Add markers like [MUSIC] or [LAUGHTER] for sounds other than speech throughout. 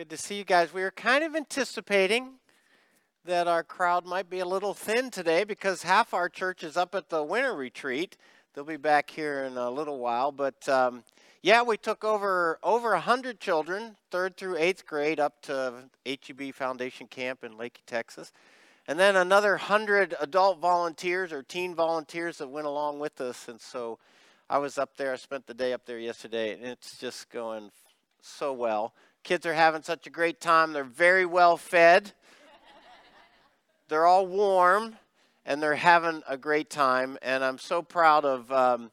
Good to see you guys. We were kind of anticipating that our crowd might be a little thin today because half our church is up at the winter retreat. They'll be back here in a little while, but um, yeah, we took over over hundred children, third through eighth grade, up to HEB Foundation Camp in Leakey, Texas, and then another hundred adult volunteers or teen volunteers that went along with us. And so, I was up there. I spent the day up there yesterday, and it's just going so well. Kids are having such a great time. They're very well fed. they're all warm, and they're having a great time. And I'm so proud of um,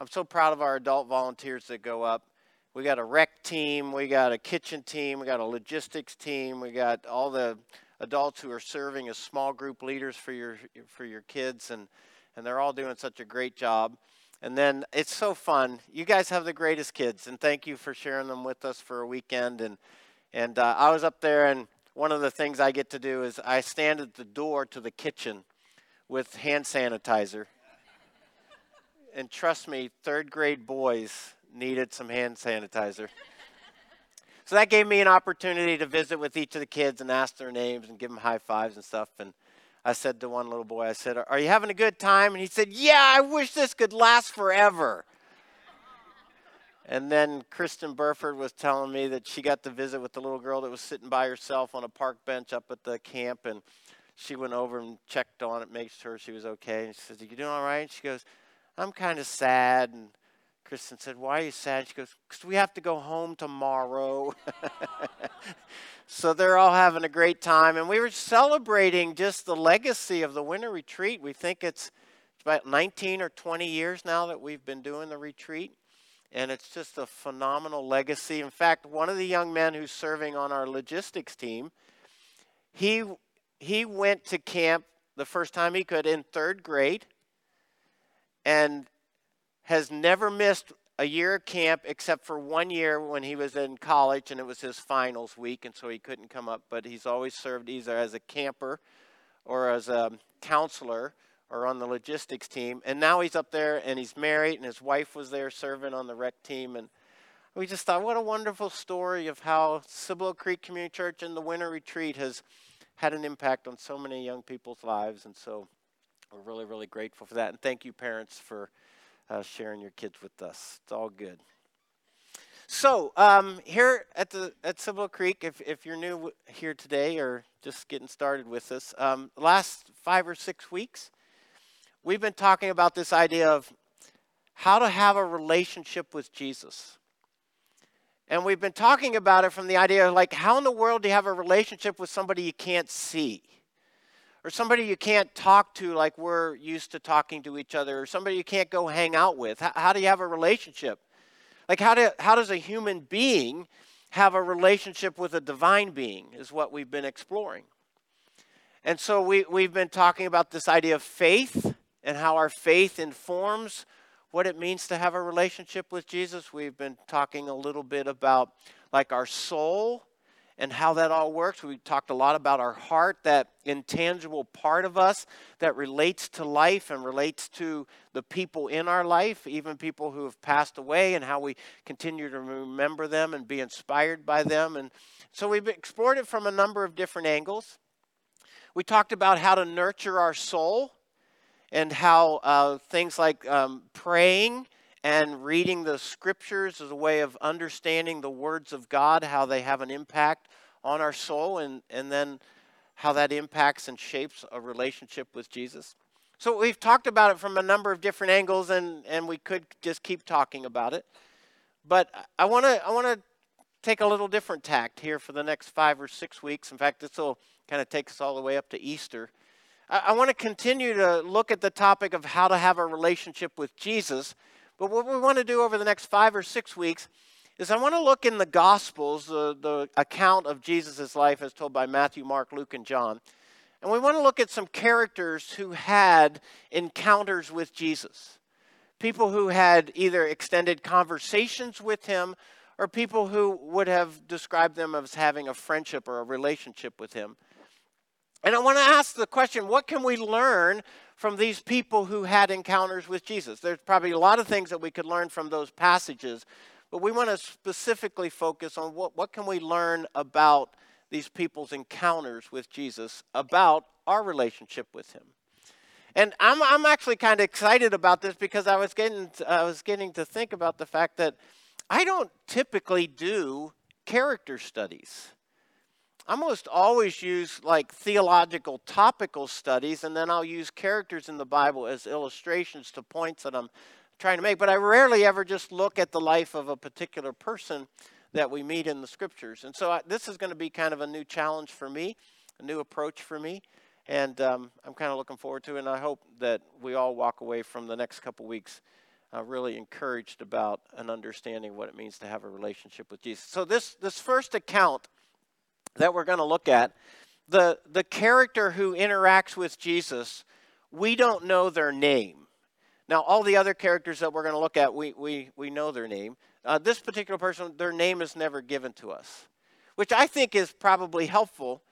I'm so proud of our adult volunteers that go up. We got a rec team, we got a kitchen team, we got a logistics team, we got all the adults who are serving as small group leaders for your for your kids, and and they're all doing such a great job. And then it's so fun. You guys have the greatest kids, and thank you for sharing them with us for a weekend. And and uh, I was up there, and one of the things I get to do is I stand at the door to the kitchen with hand sanitizer. and trust me, third grade boys needed some hand sanitizer. so that gave me an opportunity to visit with each of the kids and ask their names and give them high fives and stuff. And I said to one little boy, I said, Are you having a good time? And he said, Yeah, I wish this could last forever. And then Kristen Burford was telling me that she got to visit with the little girl that was sitting by herself on a park bench up at the camp. And she went over and checked on it, made sure she was okay. And she says, Are you doing all right? And she goes, I'm kind of sad. And Kristen said, Why are you sad? She goes, Because we have to go home tomorrow. [LAUGHS] so they're all having a great time. And we were celebrating just the legacy of the winter retreat. We think it's about 19 or 20 years now that we've been doing the retreat. And it's just a phenomenal legacy. In fact, one of the young men who's serving on our logistics team, he, he went to camp the first time he could in third grade and has never missed a year of camp except for one year when he was in college and it was his finals week and so he couldn't come up but he's always served either as a camper or as a counselor or on the logistics team. And now he's up there and he's married and his wife was there serving on the rec team. And we just thought what a wonderful story of how Cibolo Creek Community Church and the winter retreat has had an impact on so many young people's lives. And so we're really really grateful for that. And thank you parents for uh, sharing your kids with us. It's all good. So um, here at the at Cibolo Creek, if, if you're new here today or just getting started with us, um, last five or six weeks, we've been talking about this idea of how to have a relationship with Jesus. And we've been talking about it from the idea of like, how in the world do you have a relationship with somebody you can't see? Or somebody you can't talk to like we're used to talking to each other, or somebody you can't go hang out with? How, how do you have a relationship? Like, how, do, how does a human being have a relationship with a divine being, is what we've been exploring. And so we, we've been talking about this idea of faith and how our faith informs what it means to have a relationship with Jesus. We've been talking a little bit about like our soul and how that all works. We talked a lot about our heart, that intangible part of us that relates to life and relates to the people in our life, even people who have passed away, and how we continue to remember them and be inspired by them. And so we've explored it from a number of different angles. We talked about how to nurture our soul and how uh, things like um, praying and reading the scriptures as a way of understanding the words of God, how they have an impact on our soul, and, and then how that impacts and shapes a relationship with Jesus. So we've talked about it from a number of different angles, and, and we could just keep talking about it. But I want to I want to take a little different tact here for the next five or six weeks. In fact, this will kind of take us all the way up to Easter. I, I want to continue to look at the topic of how to have a relationship with Jesus but what we want to do over the next five or six weeks is I want to look in the Gospels, the, the account of Jesus' life as told by Matthew, Mark, Luke, and John. And we want to look at some characters who had encounters with Jesus. People who had either extended conversations with him or people who would have described them as having a friendship or a relationship with him. And I want to ask the question what can we learn from these people who had encounters with Jesus? There's probably a lot of things that we could learn from those passages, but we want to specifically focus on what, what can we learn about these people's encounters with Jesus, about our relationship with him. And I'm, I'm actually kind of excited about this because I was getting I was getting to think about the fact that I don't typically do character studies. I almost always use like theological topical studies, and then I'll use characters in the Bible as illustrations to points that I'm trying to make. But I rarely ever just look at the life of a particular person that we meet in the scriptures. And so I, this is going to be kind of a new challenge for me, a new approach for me. And um, I'm kind of looking forward to it. And I hope that we all walk away from the next couple weeks uh, really encouraged about an understanding what it means to have a relationship with Jesus. So this this first account that we're going to look at, the the character who interacts with Jesus, we don't know their name. Now, all the other characters that we're going to look at, we we we know their name. Uh, this particular person, their name is never given to us, which I think is probably helpful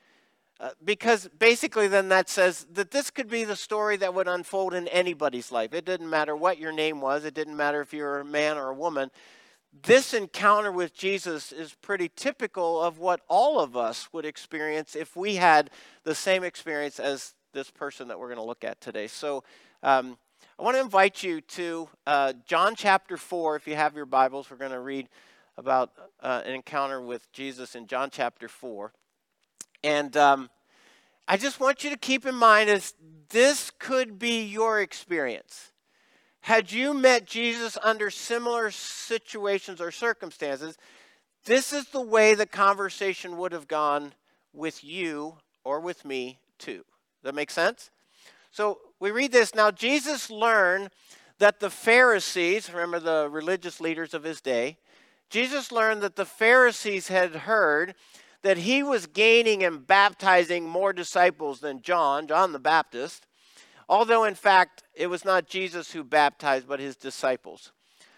uh, because basically, then that says that this could be the story that would unfold in anybody's life. It didn't matter what your name was, it didn't matter if you were a man or a woman. This encounter with Jesus is pretty typical of what all of us would experience if we had the same experience as this person that we're going to look at today. So, um, I want to invite you to uh, John chapter 4. If you have your Bibles, we're going to read about uh, an encounter with Jesus in John chapter 4. And um, I just want you to keep in mind as this could be your experience. Had you met Jesus under similar situations or circumstances, this is the way the conversation would have gone with you or with me too. That makes sense? So we read this. Now, Jesus learned that the Pharisees, remember the religious leaders of his day, Jesus learned that the Pharisees had heard that he was gaining and baptizing more disciples than John, John the Baptist, although in fact it was not Jesus who baptized, but his disciples.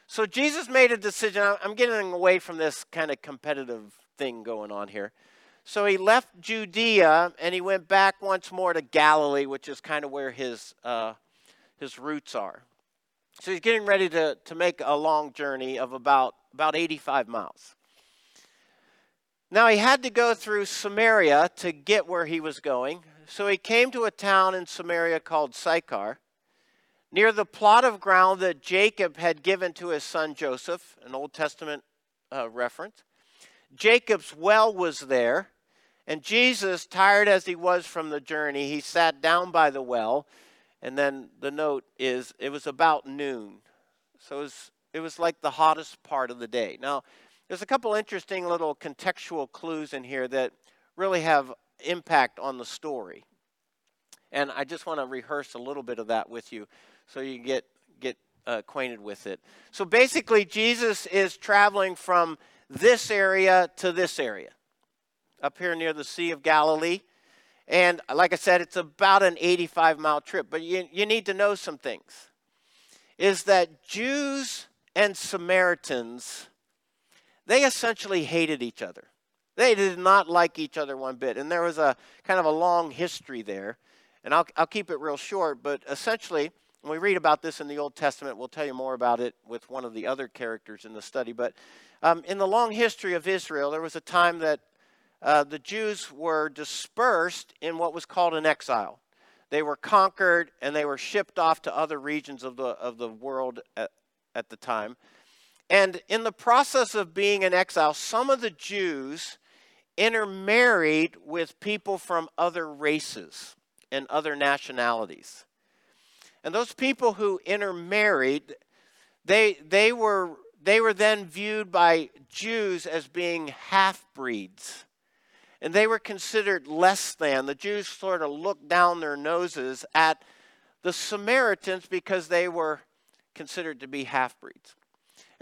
So Jesus made a decision. I'm getting away from this kind of competitive thing going on here. So he left Judea and he went back once more to Galilee, which is kind of where his, uh, his roots are. So he's getting ready to, to make a long journey of about, about 85 miles. Now he had to go through Samaria to get where he was going. So he came to a town in Samaria called Sychar, near the plot of ground that Jacob had given to his son Joseph, an Old Testament uh, reference. Jacob's well was there, and Jesus, tired as he was from the journey, he sat down by the well. And then the note is it was about noon. So it was, it was like the hottest part of the day. Now, there's a couple interesting little contextual clues in here that really have impact on the story. And I just want to rehearse a little bit of that with you so you get get uh, acquainted with it. So basically Jesus is traveling from this area to this area up here near the Sea of Galilee. And like I said, it's about an 85 mile trip. But you, you need to know some things. Is that Jews and Samaritans they essentially hated each other. They did not like each other one bit. And there was a kind of a long history there. And I'll, I'll keep it real short, but essentially, when we read about this in the Old Testament, we'll tell you more about it with one of the other characters in the study. But um, in the long history of Israel, there was a time that uh, the Jews were dispersed in what was called an exile. They were conquered and they were shipped off to other regions of the, of the world at, at the time. And in the process of being in exile, some of the Jews intermarried with people from other races and other nationalities. And those people who intermarried, they, they, were, they were then viewed by Jews as being half breeds. And they were considered less than. The Jews sort of looked down their noses at the Samaritans because they were considered to be half breeds.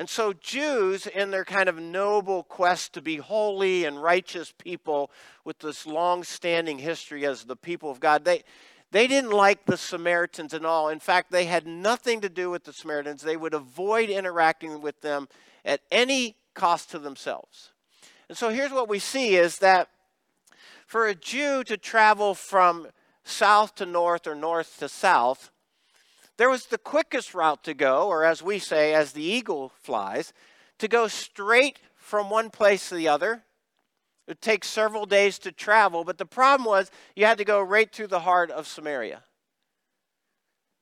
And so, Jews, in their kind of noble quest to be holy and righteous people with this long standing history as the people of God, they, they didn't like the Samaritans at all. In fact, they had nothing to do with the Samaritans. They would avoid interacting with them at any cost to themselves. And so, here's what we see is that for a Jew to travel from south to north or north to south, there was the quickest route to go, or as we say, as the eagle flies, to go straight from one place to the other. It takes several days to travel, but the problem was you had to go right through the heart of Samaria.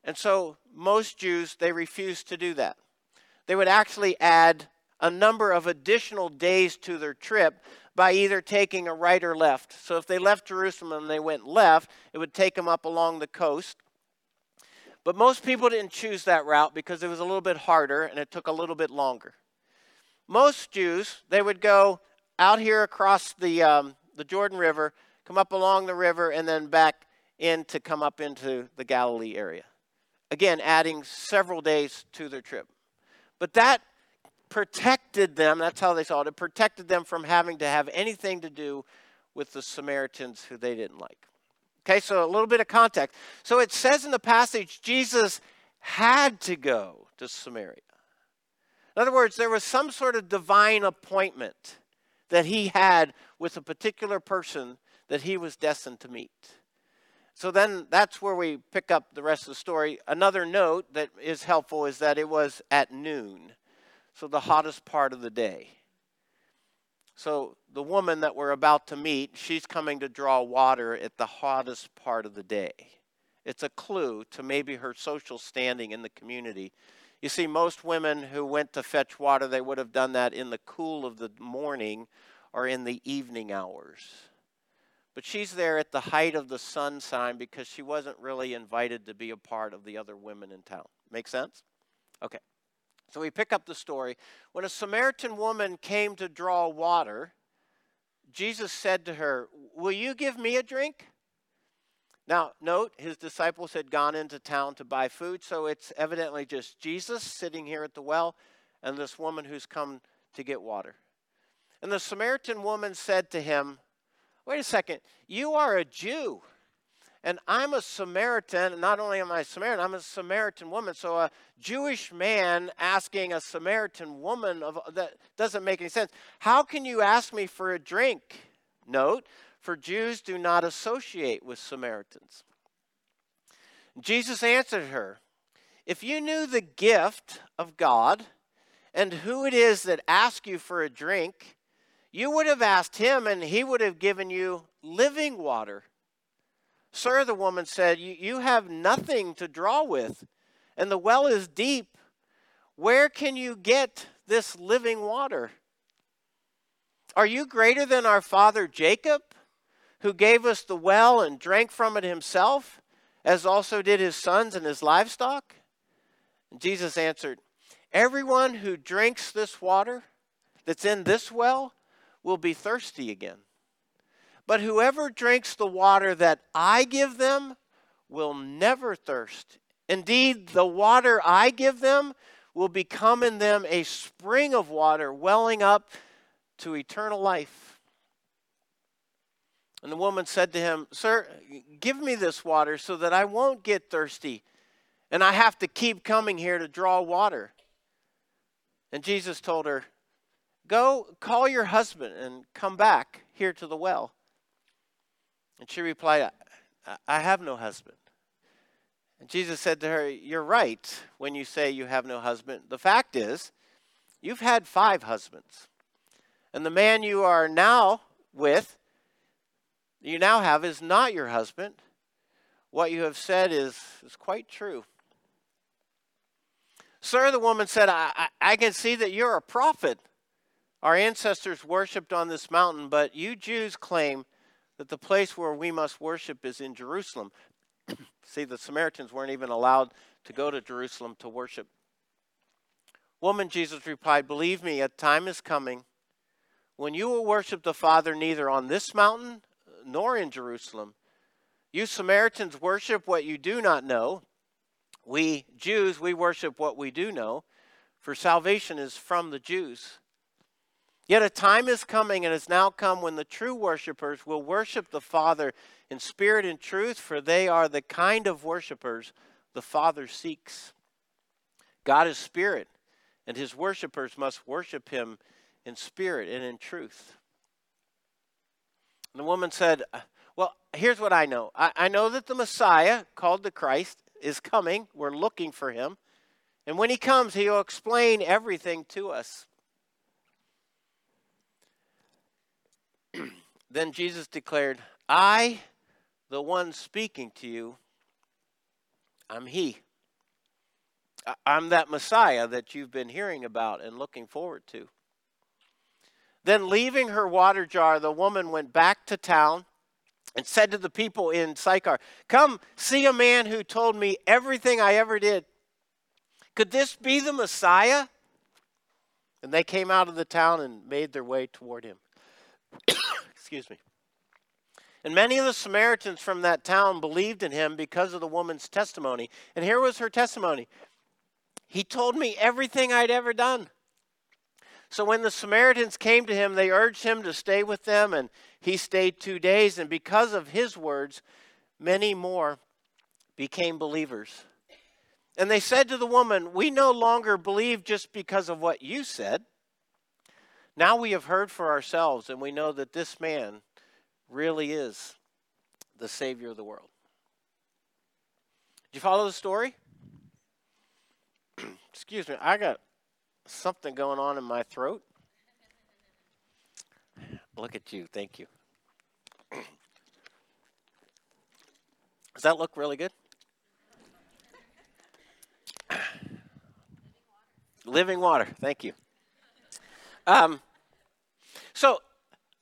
And so most Jews, they refused to do that. They would actually add a number of additional days to their trip by either taking a right or left. So if they left Jerusalem and they went left, it would take them up along the coast. But most people didn't choose that route because it was a little bit harder and it took a little bit longer. Most Jews, they would go out here across the, um, the Jordan River, come up along the river, and then back in to come up into the Galilee area. Again, adding several days to their trip. But that protected them, that's how they saw it, it protected them from having to have anything to do with the Samaritans who they didn't like. Okay, so a little bit of context. So it says in the passage, Jesus had to go to Samaria. In other words, there was some sort of divine appointment that he had with a particular person that he was destined to meet. So then that's where we pick up the rest of the story. Another note that is helpful is that it was at noon, so the hottest part of the day. So the woman that we're about to meet, she's coming to draw water at the hottest part of the day. It's a clue to maybe her social standing in the community. You see, most women who went to fetch water, they would have done that in the cool of the morning or in the evening hours. But she's there at the height of the sun sign because she wasn't really invited to be a part of the other women in town. Make sense? Okay. So we pick up the story. When a Samaritan woman came to draw water, Jesus said to her, Will you give me a drink? Now, note, his disciples had gone into town to buy food, so it's evidently just Jesus sitting here at the well and this woman who's come to get water. And the Samaritan woman said to him, wait a second, you are a Jew. And I'm a Samaritan. Not only am I a Samaritan, I'm a Samaritan woman. So a Jewish man asking a Samaritan woman of that doesn't make any sense. How can you ask me for a drink? Note, for Jews do not associate with Samaritans. Jesus answered her, If you knew the gift of God and who it is that asks you for a drink, you would have asked him, and he would have given you living water. Sir, the woman said, You have nothing to draw with, and the well is deep. Where can you get this living water? Are you greater than our father Jacob, who gave us the well and drank from it himself, as also did his sons and his livestock? And Jesus answered, Everyone who drinks this water that's in this well will be thirsty again. But whoever drinks the water that I give them will never thirst. Indeed, the water I give them will become in them a spring of water welling up to eternal life. And the woman said to him, Sir, give me this water so that I won't get thirsty and I have to keep coming here to draw water. And Jesus told her, Go call your husband and come back here to the well. And she replied, I have no husband. And Jesus said to her, You're right when you say you have no husband. The fact is, you've had five husbands. And the man you are now with, you now have, is not your husband. What you have said is, is quite true. Sir, the woman said, I, I, I can see that you're a prophet. Our ancestors worshiped on this mountain, but you Jews claim that the place where we must worship is in Jerusalem. [COUGHS] See, the Samaritans weren't even allowed to go to Jerusalem to worship. Woman, Jesus replied, Believe me, a time is coming when you will worship the Father neither on this mountain uh, nor in Jerusalem. You Samaritans worship what you do not know. We Jews, we worship what we do know, for salvation is from the Jews. Yet a time is coming and has now come when the true worshipers will worship the Father in spirit and truth, for they are the kind of worshipers the Father seeks. God is spirit, and his worshipers must worship him in spirit and in truth. And the woman said, uh, Well, here's what I know I, I know that the Messiah, called the Christ, is coming. We're looking for him. And when he comes, he'll explain everything to us. Then Jesus declared, I, the one speaking to you, I'm He. I'm that Messiah that you've been hearing about and looking forward to. Then, leaving her water jar, the woman went back to town and said to the people in Sychar, Come see a man who told me everything I ever did. Could this be the Messiah? And they came out of the town and made their way toward him. Excuse me. And many of the Samaritans from that town believed in him because of the woman's testimony. And here was her testimony He told me everything I'd ever done. So when the Samaritans came to him, they urged him to stay with them, and he stayed two days. And because of his words, many more became believers. And they said to the woman, We no longer believe just because of what you said. Now we have heard for ourselves, and we know that this man really is the Savior of the world. Did you follow the story? [CLEARS THROAT] Excuse me, I got something going on in my throat. Look at you. Thank you. [CLEARS THROAT] Does that look really good? [CLEARS THROAT] Living water. Thank you. Um, so,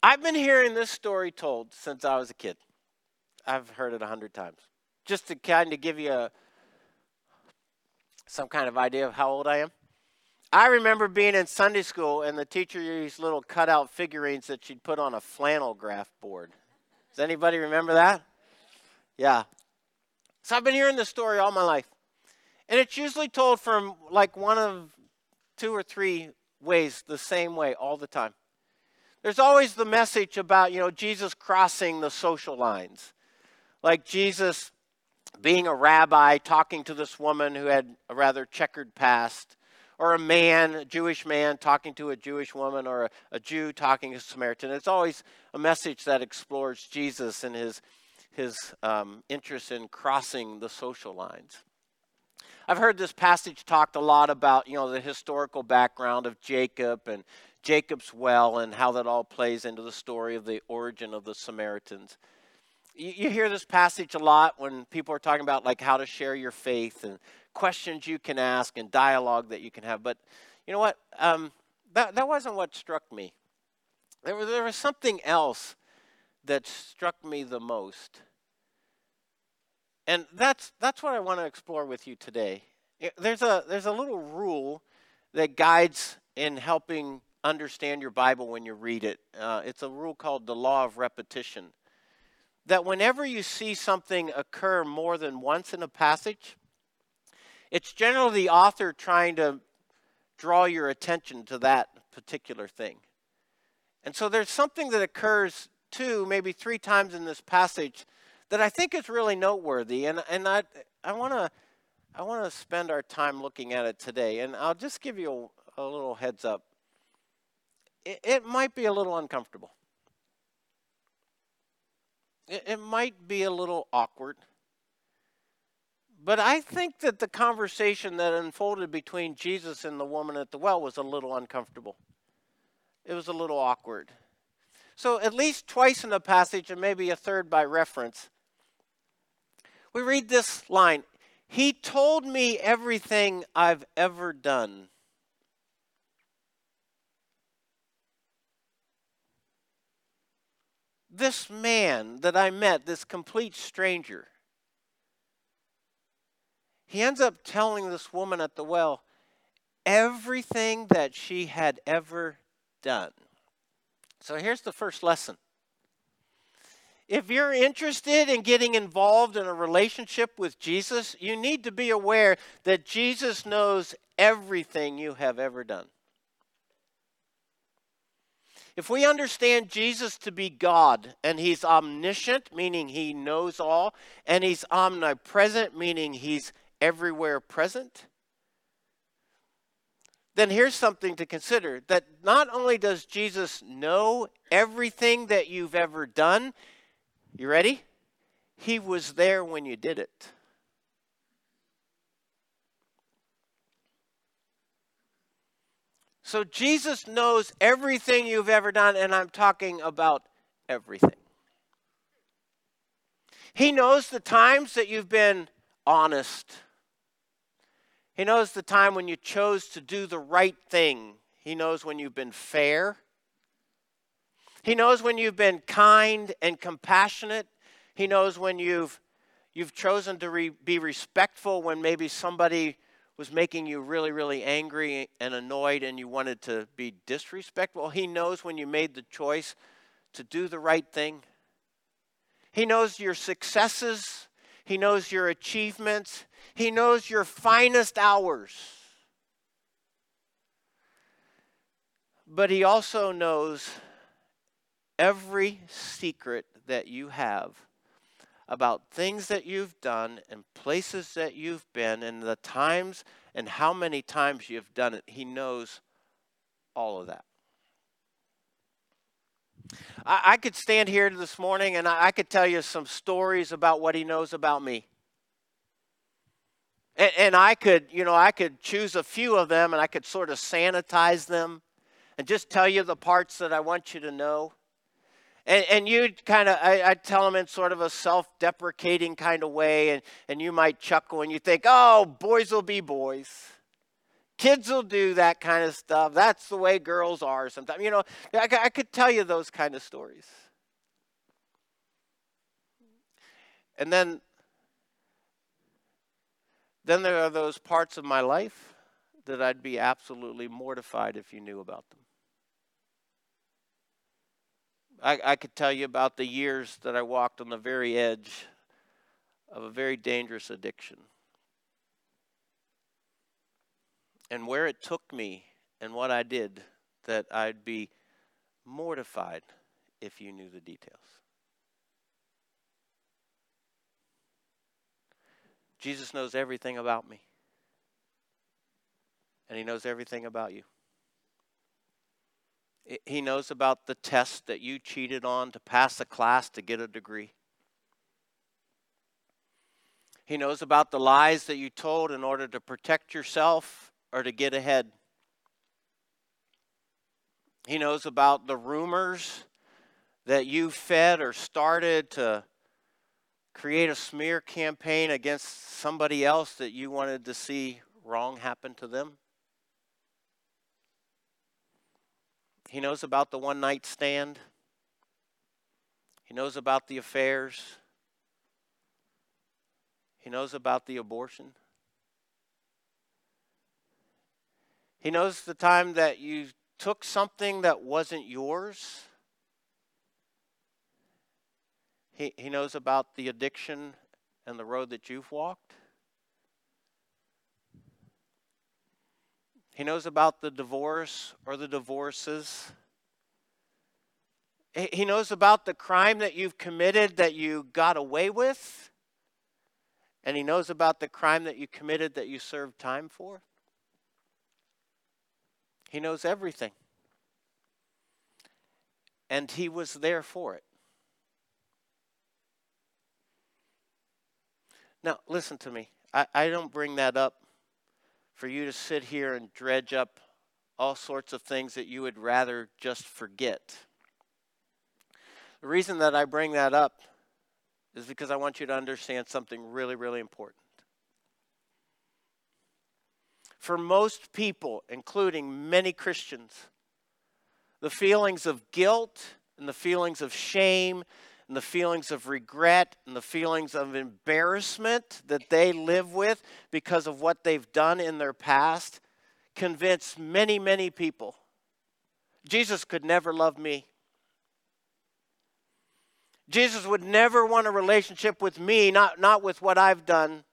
I've been hearing this story told since I was a kid. I've heard it a hundred times. Just to kind of give you a, some kind of idea of how old I am. I remember being in Sunday school and the teacher used little cutout figurines that she'd put on a flannel graph board. Does anybody remember that? Yeah. So I've been hearing this story all my life. And it's usually told from like one of two or three ways, the same way all the time. There's always the message about, you know, Jesus crossing the social lines. Like Jesus being a rabbi talking to this woman who had a rather checkered past or a man, a Jewish man, talking to a Jewish woman, or a, a Jew talking to a Samaritan. It's always a message that explores Jesus and his, his um, interest in crossing the social lines. I've heard this passage talked a lot about, you know, the historical background of Jacob and Jacob's well and how that all plays into the story of the origin of the Samaritans. You, you hear this passage a lot when people are talking about like how to share your faith and questions you can ask and dialogue that you can have. But you know what? Um, that, that wasn't what struck me. There was, there was something else that struck me the most. And that's, that's what I want to explore with you today. There's a, there's a little rule that guides in helping understand your Bible when you read it. Uh, it's a rule called the law of repetition. That whenever you see something occur more than once in a passage, it's generally the author trying to draw your attention to that particular thing. And so there's something that occurs two, maybe three times in this passage that I think is really noteworthy. And, and I, I want to I wanna spend our time looking at it today. And I'll just give you a, a little heads up. It, it, might be a little uncomfortable, it, it might be a little awkward. But I think that the conversation that unfolded between Jesus and the woman at the well was a little uncomfortable. It was a little awkward. So, at least twice in the passage, and maybe a third by reference, we read this line He told me everything I've ever done. This man that I met, this complete stranger, he ends up telling this woman at the well everything that she had ever done. So here's the first lesson. If you're interested in getting involved in a relationship with Jesus, you need to be aware that Jesus knows everything you have ever done. If we understand Jesus to be God and he's omniscient, meaning he knows all, and he's omnipresent, meaning he's everywhere present, then here's something to consider that not only does Jesus know everything that you've ever done, you ready? He was there when you did it. So Jesus knows everything you've ever done, and I'm talking about everything. He knows the times that you've been honest. He knows the time when you chose to do the right thing. He knows when you've been fair. He knows when you've been kind and compassionate. He knows when you've you've chosen to re, be respectful when maybe somebody was making you really really angry and annoyed and you wanted to be disrespectful. He knows when you made the choice to do the right thing. He knows your successes. He knows your achievements. He knows your finest hours. But He also knows every secret that you have about things that you've done and places that you've been and the times and how many times you've done it. He knows all of that. I, I could stand here this morning and I, I, could tell you some stories about what he knows about me. And, and I could, you know, I could choose a few of them and I could sort of sanitize them and just tell you the parts that I want you to know. And, and you'd kind of, I, would tell them in sort of a self deprecating kind of way, and, and you might chuckle and you think, oh, boys will be boys. Kids will do that kind of stuff. That's the way girls are sometimes. You know, I, I could tell you those kind of stories. And then, then there are those parts of my life that I'd be absolutely mortified if you knew about them. I, I could tell you about the years that I walked on the very edge of a very dangerous addiction. And where it took me and what I did, that I'd be mortified if you knew the details. Jesus knows everything about me. And he knows everything about you. He knows about the test that you cheated on to pass a class to get a degree. He knows about the lies that you told in order to protect yourself or to get ahead. He knows about the rumors that you fed or started to create a smear campaign against somebody else that you wanted to see wrong happen to them. He knows about the one night stand. He knows about the affairs. He knows about the abortion. He knows the time that you took something that wasn't yours. He, he knows about the addiction and the road that you've walked. He knows about the divorce or the divorces. He knows about the crime that you've committed that you got away with. And he knows about the crime that you committed that you served time for. He knows everything. And he was there for it. Now, listen to me. I, I don't bring that up for you to sit here and dredge up all sorts of things that you would rather just forget. The reason that I bring that up is because I want you to understand something really, really important. For most people, including many Christians, the feelings of guilt and the feelings of shame and the feelings of regret and the feelings of embarrassment that they live with because of what they've done in their past convince many, many people Jesus could never love me. Jesus would never want a relationship with me, not, not with what I've done.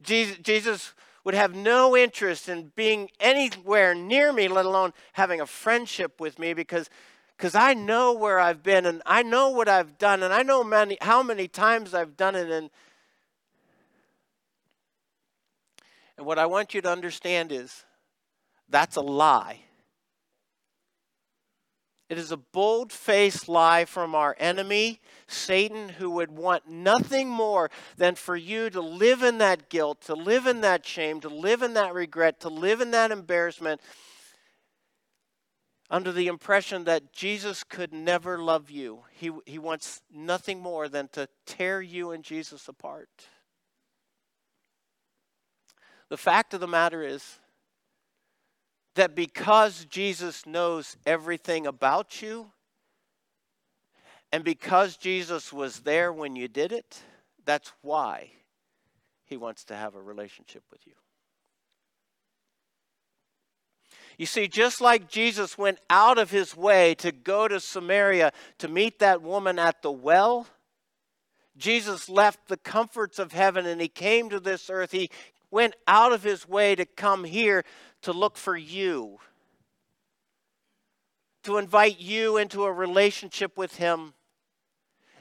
Jesus, Jesus would have no interest in being anywhere near me, let alone having a friendship with me, because because I know where I've been and I know what I've done and I know many, how many times I've done it. And, and what I want you to understand is that's a lie. It is a bold faced lie from our enemy, Satan, who would want nothing more than for you to live in that guilt, to live in that shame, to live in that regret, to live in that embarrassment under the impression that Jesus could never love you. He, he wants nothing more than to tear you and Jesus apart. The fact of the matter is that because Jesus knows everything about you, and because Jesus was there when you did it, that's why he wants to have a relationship with you. You see, just like Jesus went out of his way to go to Samaria to meet that woman at the well, Jesus left the comforts of heaven and he came to this earth. He went out of his way to come here to look for you, to invite you into a relationship with him.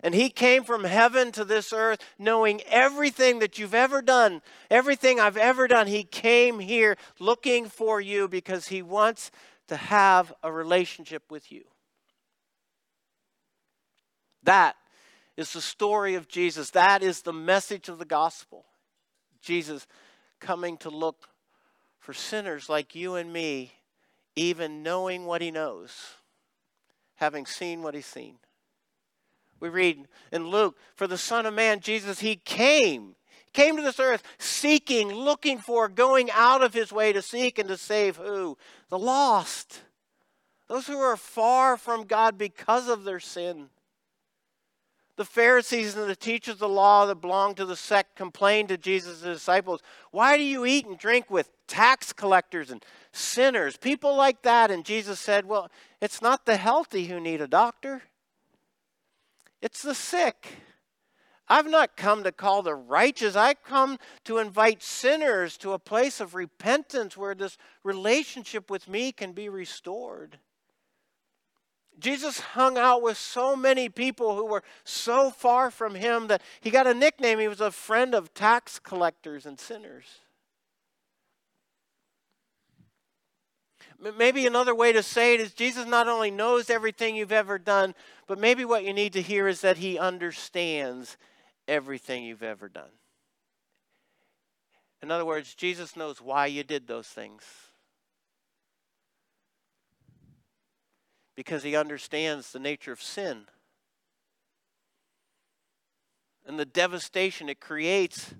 And he came from heaven to this earth knowing everything that you've ever done, everything I've ever done. He came here looking for you because he wants to have a relationship with you. That is the story of Jesus. That is the message of the gospel. Jesus coming to look for sinners like you and me, even knowing what he knows, having seen what he's seen. We read in Luke, for the Son of Man, Jesus, he came, came to this earth seeking, looking for, going out of his way to seek and to save who? The lost. Those who are far from God because of their sin. The Pharisees and the teachers of the law that belonged to the sect complained to Jesus' disciples, Why do you eat and drink with tax collectors and sinners, people like that? And Jesus said, Well, it's not the healthy who need a doctor, it's the sick. I've not come to call the righteous. I've come to invite sinners to a place of repentance where this relationship with me can be restored. Jesus hung out with so many people who were so far from him that he got a nickname. He was a friend of tax collectors and sinners. Maybe another way to say it is Jesus not only knows everything you've ever done, but maybe what you need to hear is that he understands everything you've ever done. In other words, Jesus knows why you did those things. Because he understands the nature of sin and the devastation it creates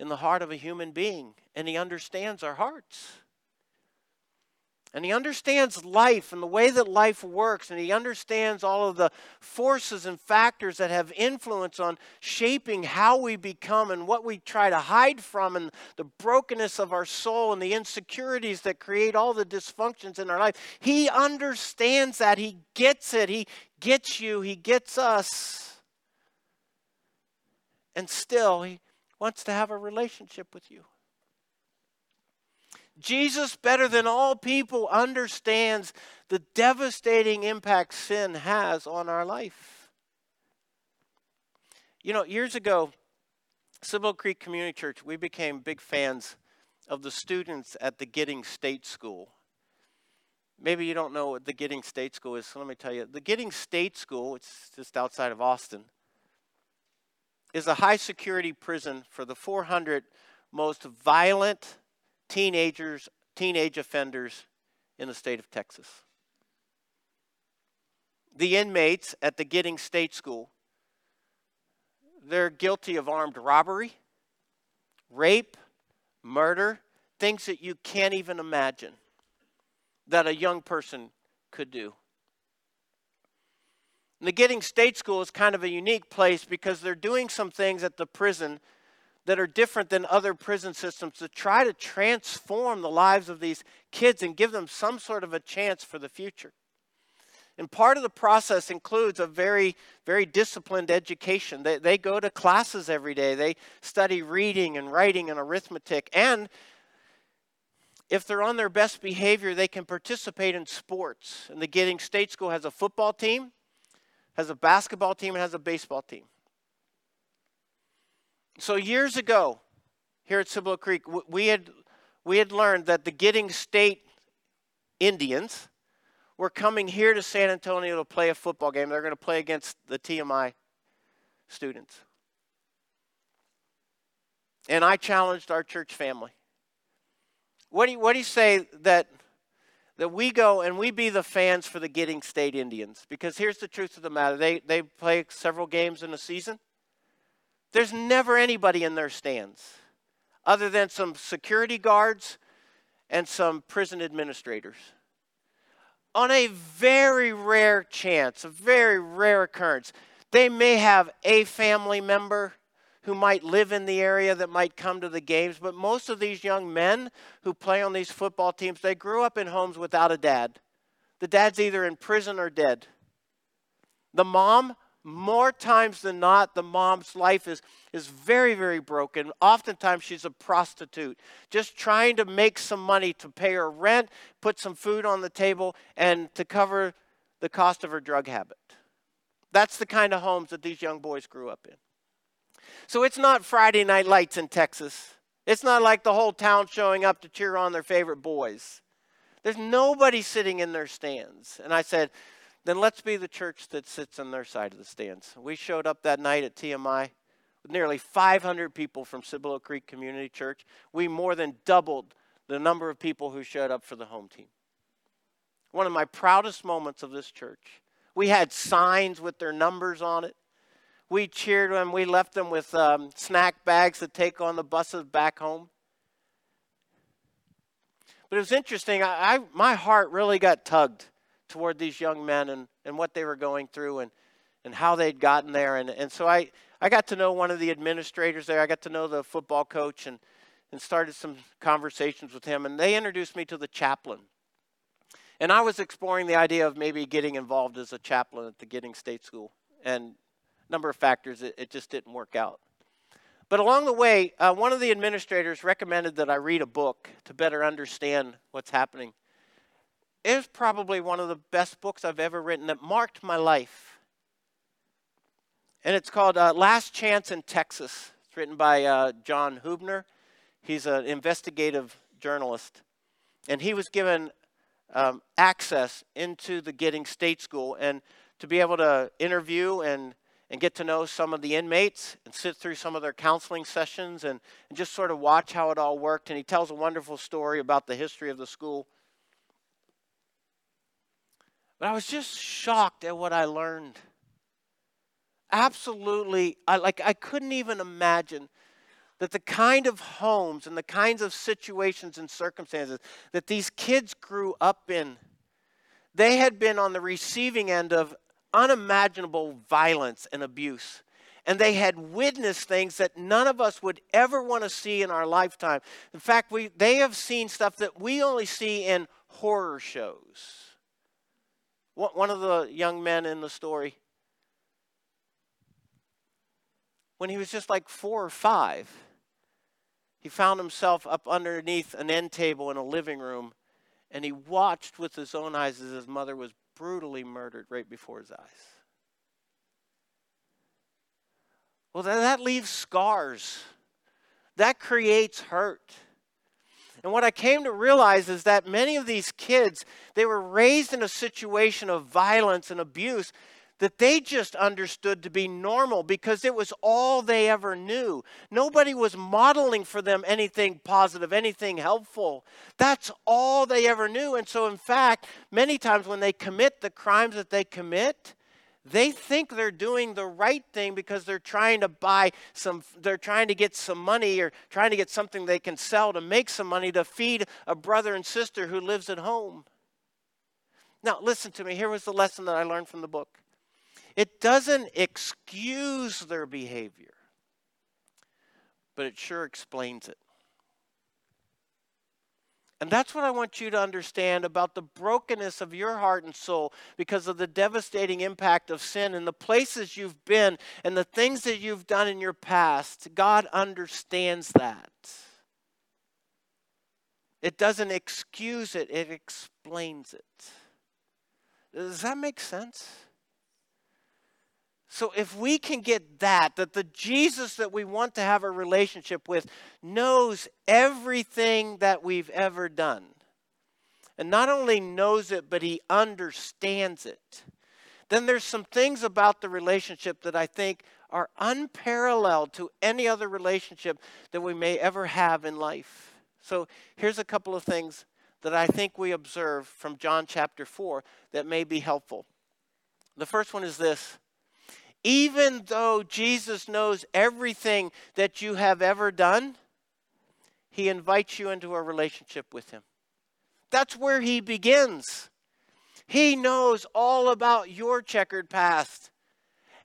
in the heart of a human being. And he understands our hearts. And he understands life and the way that life works, and he understands all of the forces and factors that have influence on shaping how we become and what we try to hide from, and the brokenness of our soul and the insecurities that create all the dysfunctions in our life. He understands that. He gets it. He gets you. He gets us. And still, he wants to have a relationship with you. Jesus, better than all people, understands the devastating impact sin has on our life. You know, years ago, Cibolo Creek Community Church, we became big fans of the students at the Giddings State School. Maybe you don't know what the Giddings State School is, so let me tell you. The Giddings State School, it's just outside of Austin, is a high security prison for the 400 most violent teenagers, teenage offenders in the state of Texas. The inmates at the Giddings State School, they're guilty of armed robbery, rape, murder, things that you can't even imagine that a young person could do. And the Giddings State School is kind of a unique place because they're doing some things at the prison that are different than other prison systems to try to transform the lives of these kids and give them some sort of a chance for the future. And part of the process includes a very, very disciplined education. They, they go to classes every day, they study reading and writing and arithmetic. And if they're on their best behavior, they can participate in sports. And the Giddings State School has a football team, has a basketball team, and has a baseball team. So years ago, here at Cibolo Creek, we had we had learned that the Giddings State Indians were coming here to San Antonio to play a football game. They're going to play against the TMI students. And I challenged our church family. What do you, what do you say that that we go and we be the fans for the Giddings State Indians. Because here's the truth of the matter they, they play several games in a season. There's never anybody in their stands other than some security guards and some prison administrators. On a very rare chance, a very rare occurrence, they may have a family member who might live in the area that might come to the games, but most of these young men who play on these football teams, they grew up in homes without a dad. The dad's either in prison or dead. The mom, more times than not, the mom's life is, is very, very broken. Oftentimes, she's a prostitute, just trying to make some money to pay her rent, put some food on the table, and to cover the cost of her drug habit. That's the kind of homes that these young boys grew up in. So it's not Friday night lights in Texas. It's not like the whole town showing up to cheer on their favorite boys. There's nobody sitting in their stands. And I said, then let's be the church that sits on their side of the stands. We showed up that night at TMI with nearly 500 people from Cibolo Creek Community Church. We more than doubled the number of people who showed up for the home team. One of my proudest moments of this church. We had signs with their numbers on it we cheered them. We left them with um, snack bags to take on the buses back home. But it was interesting. I, I, my heart really got tugged toward these young men and, and what they were going through and, and how they'd gotten there. And, and so I, I got to know one of the administrators there. I got to know the football coach and, and started some conversations with him. And they introduced me to the chaplain. And I was exploring the idea of maybe getting involved as a chaplain at the Giddings State School. And a number of factors, it, it just didn't work out. But along the way, uh, one of the administrators recommended that I read a book to better understand what's happening. Was probably one of the best books I've ever written that marked my life. And it's called uh, Last Chance in Texas. It's written by uh, John Hubner. He's an investigative journalist. And he was given um, access into the Giddings State School and to be able to interview and and get to know some of the inmates and sit through some of their counseling sessions and, and just sort of watch how it all worked. And he tells a wonderful story about the history of the school. But I was just shocked at what I learned. Absolutely, I, like I couldn't even imagine that the kind of homes and the kinds of situations and circumstances that these kids grew up in, they had been on the receiving end of unimaginable violence and abuse. And they had witnessed things that none of us would ever want to see in our lifetime. In fact, we, they have seen stuff that we only see in horror shows. One of the young men in the story, when he was just like four or five, he found himself up underneath an end table in a living room and he watched with his own eyes as his mother was brutally murdered right before his eyes. Well, that leaves scars. That creates hurt. And what I came to realize is that many of these kids, they were raised in a situation of violence and abuse that they just understood to be normal because it was all they ever knew. Nobody was modeling for them anything positive, anything helpful. That's all they ever knew. And so, in fact, many times when they commit the crimes that they commit, they think they're doing the right thing because they're trying to buy some they're trying to get some money or trying to get something they can sell to make some money to feed a brother and sister who lives at home. Now listen to me. Here was the lesson that i learned from the book. It doesn't excuse their behavior, but it sure explains it. And that's what I want you to understand about the brokenness of your heart and soul because of the devastating impact of sin and the places you've been and the things that you've done in your past. God understands that. It doesn't excuse it, it explains it. Does that make sense? So if we can get that, that the Jesus that we want to have a relationship with knows everything that we've ever done, and not only knows it, but he understands it, then there's some things about the relationship that I think are unparalleled to any other relationship that we may ever have in life. So here's a couple of things that I think we observe from John chapter 4 that may be helpful. The first one is this even though Jesus knows everything that you have ever done, he invites you into a relationship with him. That's where he begins. He knows all about your checkered past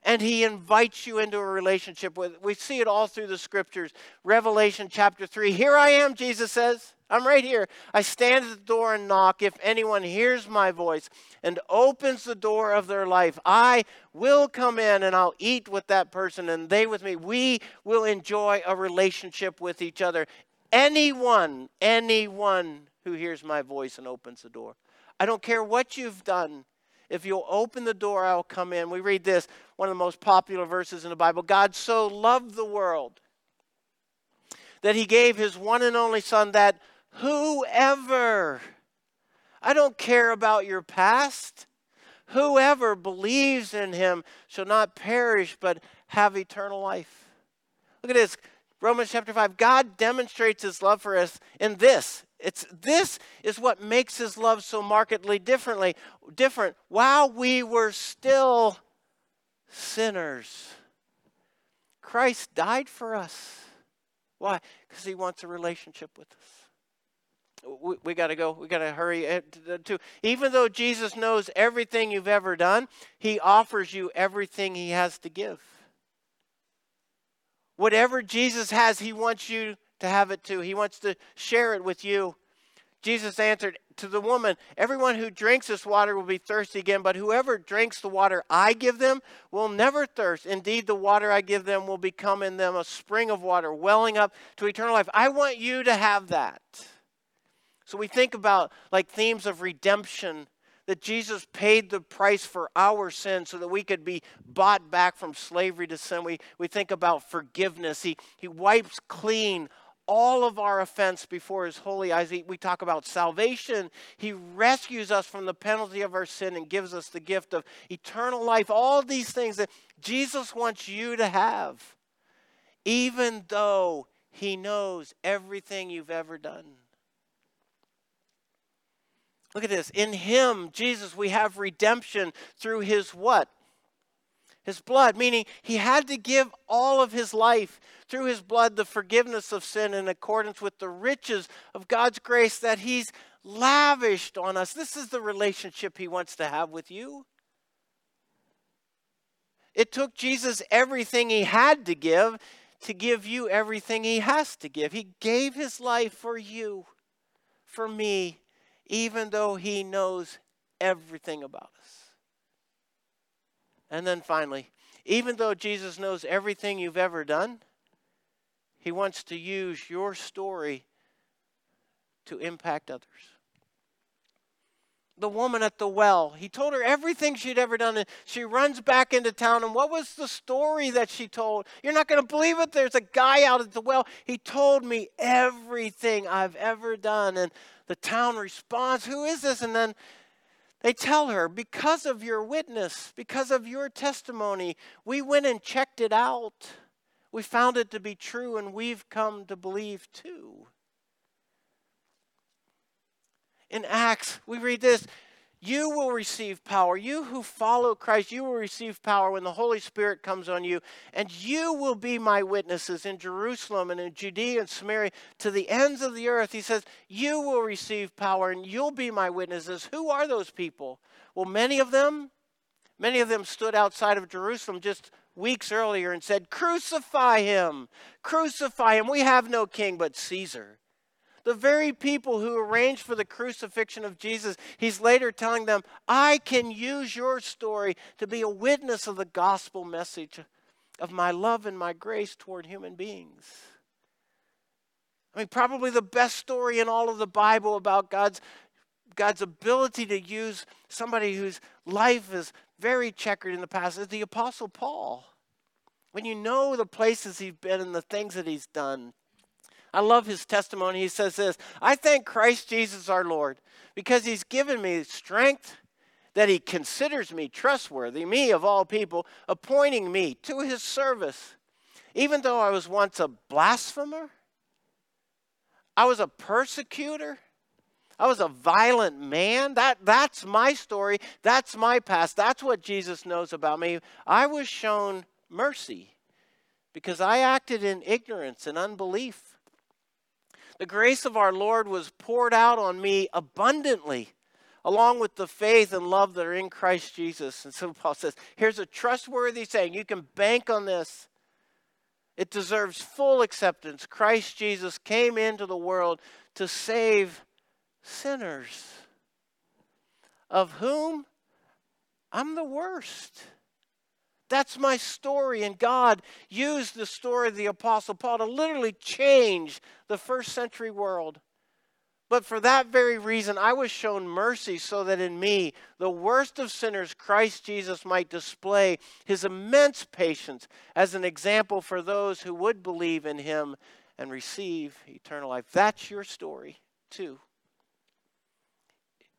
and he invites you into a relationship with we see it all through the scriptures revelation chapter 3 here i am jesus says i'm right here. I stand at the door and knock. If anyone hears my voice and opens the door of their life i will come in and i'll eat with that person and they with me. We will enjoy a relationship with each other. Anyone anyone who hears my voice and opens the door. I don't care what you've done. If you'll open the door, I'll come in. We read this, one of the most popular verses in the Bible. God so loved the world that he gave his one and only Son that whoever, I don't care about your past, whoever believes in him shall not perish but have eternal life. Look at this. Romans chapter 5. God demonstrates his love for us in this it's this is what makes his love so markedly differently different. While we were still sinners, Christ died for us. Why? Because he wants a relationship with us. We, we got to go. We got to hurry. To, even though Jesus knows everything you've ever done, he offers you everything he has to give. Whatever Jesus has, he wants you to have it too. He wants to share it with you. Jesus answered to the woman, Everyone who drinks this water will be thirsty again, but whoever drinks the water I give them will never thirst. Indeed, the water I give them will become in them a spring of water, welling up to eternal life. I want you to have that. So we think about like themes of redemption that Jesus paid the price for our sin so that we could be bought back from slavery to sin. We, we think about forgiveness. He, he wipes clean all of our offense before his holy eyes. We talk about salvation. He rescues us from the penalty of our sin and gives us the gift of eternal life. All these things that Jesus wants you to have, even though he knows everything you've ever done. Look at this. In him, Jesus, we have redemption through his what? his blood, meaning he had to give all of his life through his blood the forgiveness of sin in accordance with the riches of God's grace that he's lavished on us. This is the relationship he wants to have with you. It took Jesus everything he had to give to give you everything he has to give. He gave his life for you, for me, even though he knows everything about us. And then finally, even though Jesus knows everything you've ever done, he wants to use your story to impact others. The woman at the well, he told her everything she'd ever done, and she runs back into town. And what was the story that she told? You're not going to believe it. There's a guy out at the well. He told me everything I've ever done. And the town responds, Who is this? And then they tell her, because of your witness, because of your testimony, we went and checked it out. We found it to be true, and we've come to believe too. In Acts, we read this you will receive power. You who follow Christ, you will receive power when the Holy Spirit comes on you, and you will be my witnesses in Jerusalem and in Judea and Samaria to the ends of the earth. He says, You will receive power and you'll be my witnesses. Who are those people? Well, many of them, many of them stood outside of Jerusalem just weeks earlier and said, Crucify him! Crucify him! We have no king but Caesar the very people who arranged for the crucifixion of Jesus, he's later telling them, I can use your story to be a witness of the gospel message of my love and my grace toward human beings. I mean, probably the best story in all of the Bible about God's, God's ability to use somebody whose life is very checkered in the past is the Apostle Paul. When you know the places he's been and the things that he's done, I love his testimony. He says this I thank Christ Jesus our Lord because he's given me strength that he considers me trustworthy, me of all people, appointing me to his service. Even though I was once a blasphemer, I was a persecutor, I was a violent man. That, that's my story. That's my past. That's what Jesus knows about me. I was shown mercy because I acted in ignorance and unbelief. The grace of our Lord was poured out on me abundantly, along with the faith and love that are in Christ Jesus. And so Paul says, here's a trustworthy saying. You can bank on this. It deserves full acceptance. Christ Jesus came into the world to save sinners, of whom I'm the worst. That's my story. And God used the story of the Apostle Paul to literally change the first century world. But for that very reason, I was shown mercy so that in me, the worst of sinners, Christ Jesus might display his immense patience as an example for those who would believe in him and receive eternal life. That's your story, too,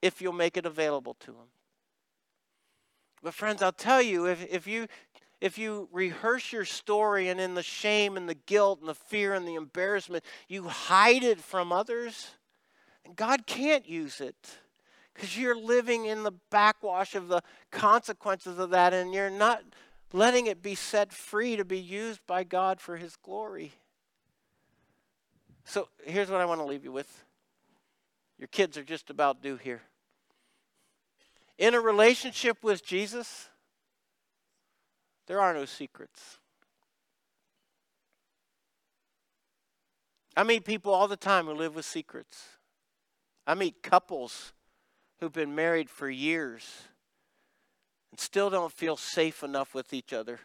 if you'll make it available to him. But friends, I'll tell you, if, if you if you rehearse your story and in the shame and the guilt and the fear and the embarrassment, you hide it from others, and God can't use it because you're living in the backwash of the consequences of that and you're not letting it be set free to be used by God for His glory. So here's what I want to leave you with. Your kids are just about due here in a relationship with Jesus, there are no secrets. I meet people all the time who live with secrets. I meet couples who've been married for years and still don't feel safe enough with each other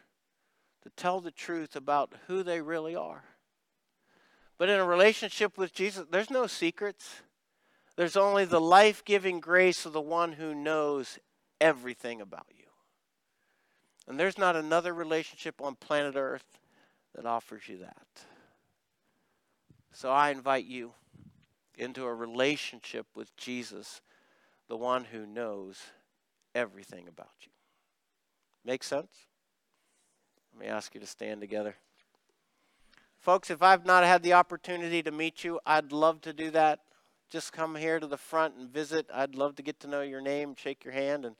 to tell the truth about who they really are. But in a relationship with Jesus, there's no secrets. There's only the life giving grace of the one who knows everything about you. And there's not another relationship on planet Earth that offers you that. So I invite you into a relationship with Jesus, the one who knows everything about you. Make sense? Let me ask you to stand together. Folks, if I've not had the opportunity to meet you, I'd love to do that just come here to the front and visit. I'd love to get to know your name, shake your hand, and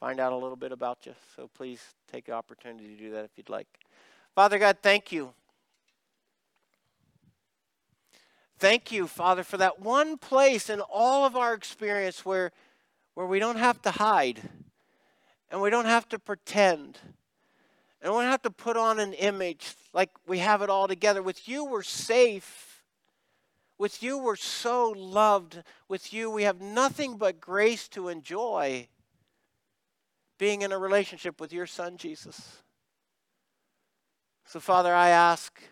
find out a little bit about you. So please take the opportunity to do that if you'd like. Father God, thank you. Thank you, Father, for that one place in all of our experience where, where we don't have to hide and we don't have to pretend and we don't have to put on an image like we have it all together. With you, we're safe with you, we're so loved. With you, we have nothing but grace to enjoy being in a relationship with your Son, Jesus. So, Father, I ask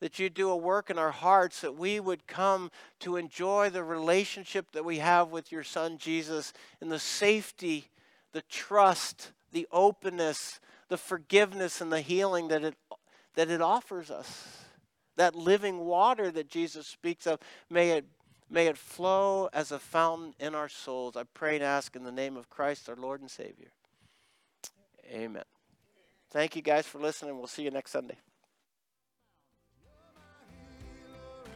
that you do a work in our hearts that we would come to enjoy the relationship that we have with your Son, Jesus, in the safety, the trust, the openness, the forgiveness, and the healing that it, that it offers us that living water that Jesus speaks of, may it, may it flow as a fountain in our souls. I pray and ask in the name of Christ, our Lord and Savior. Amen. Thank you guys for listening. We'll see you next Sunday.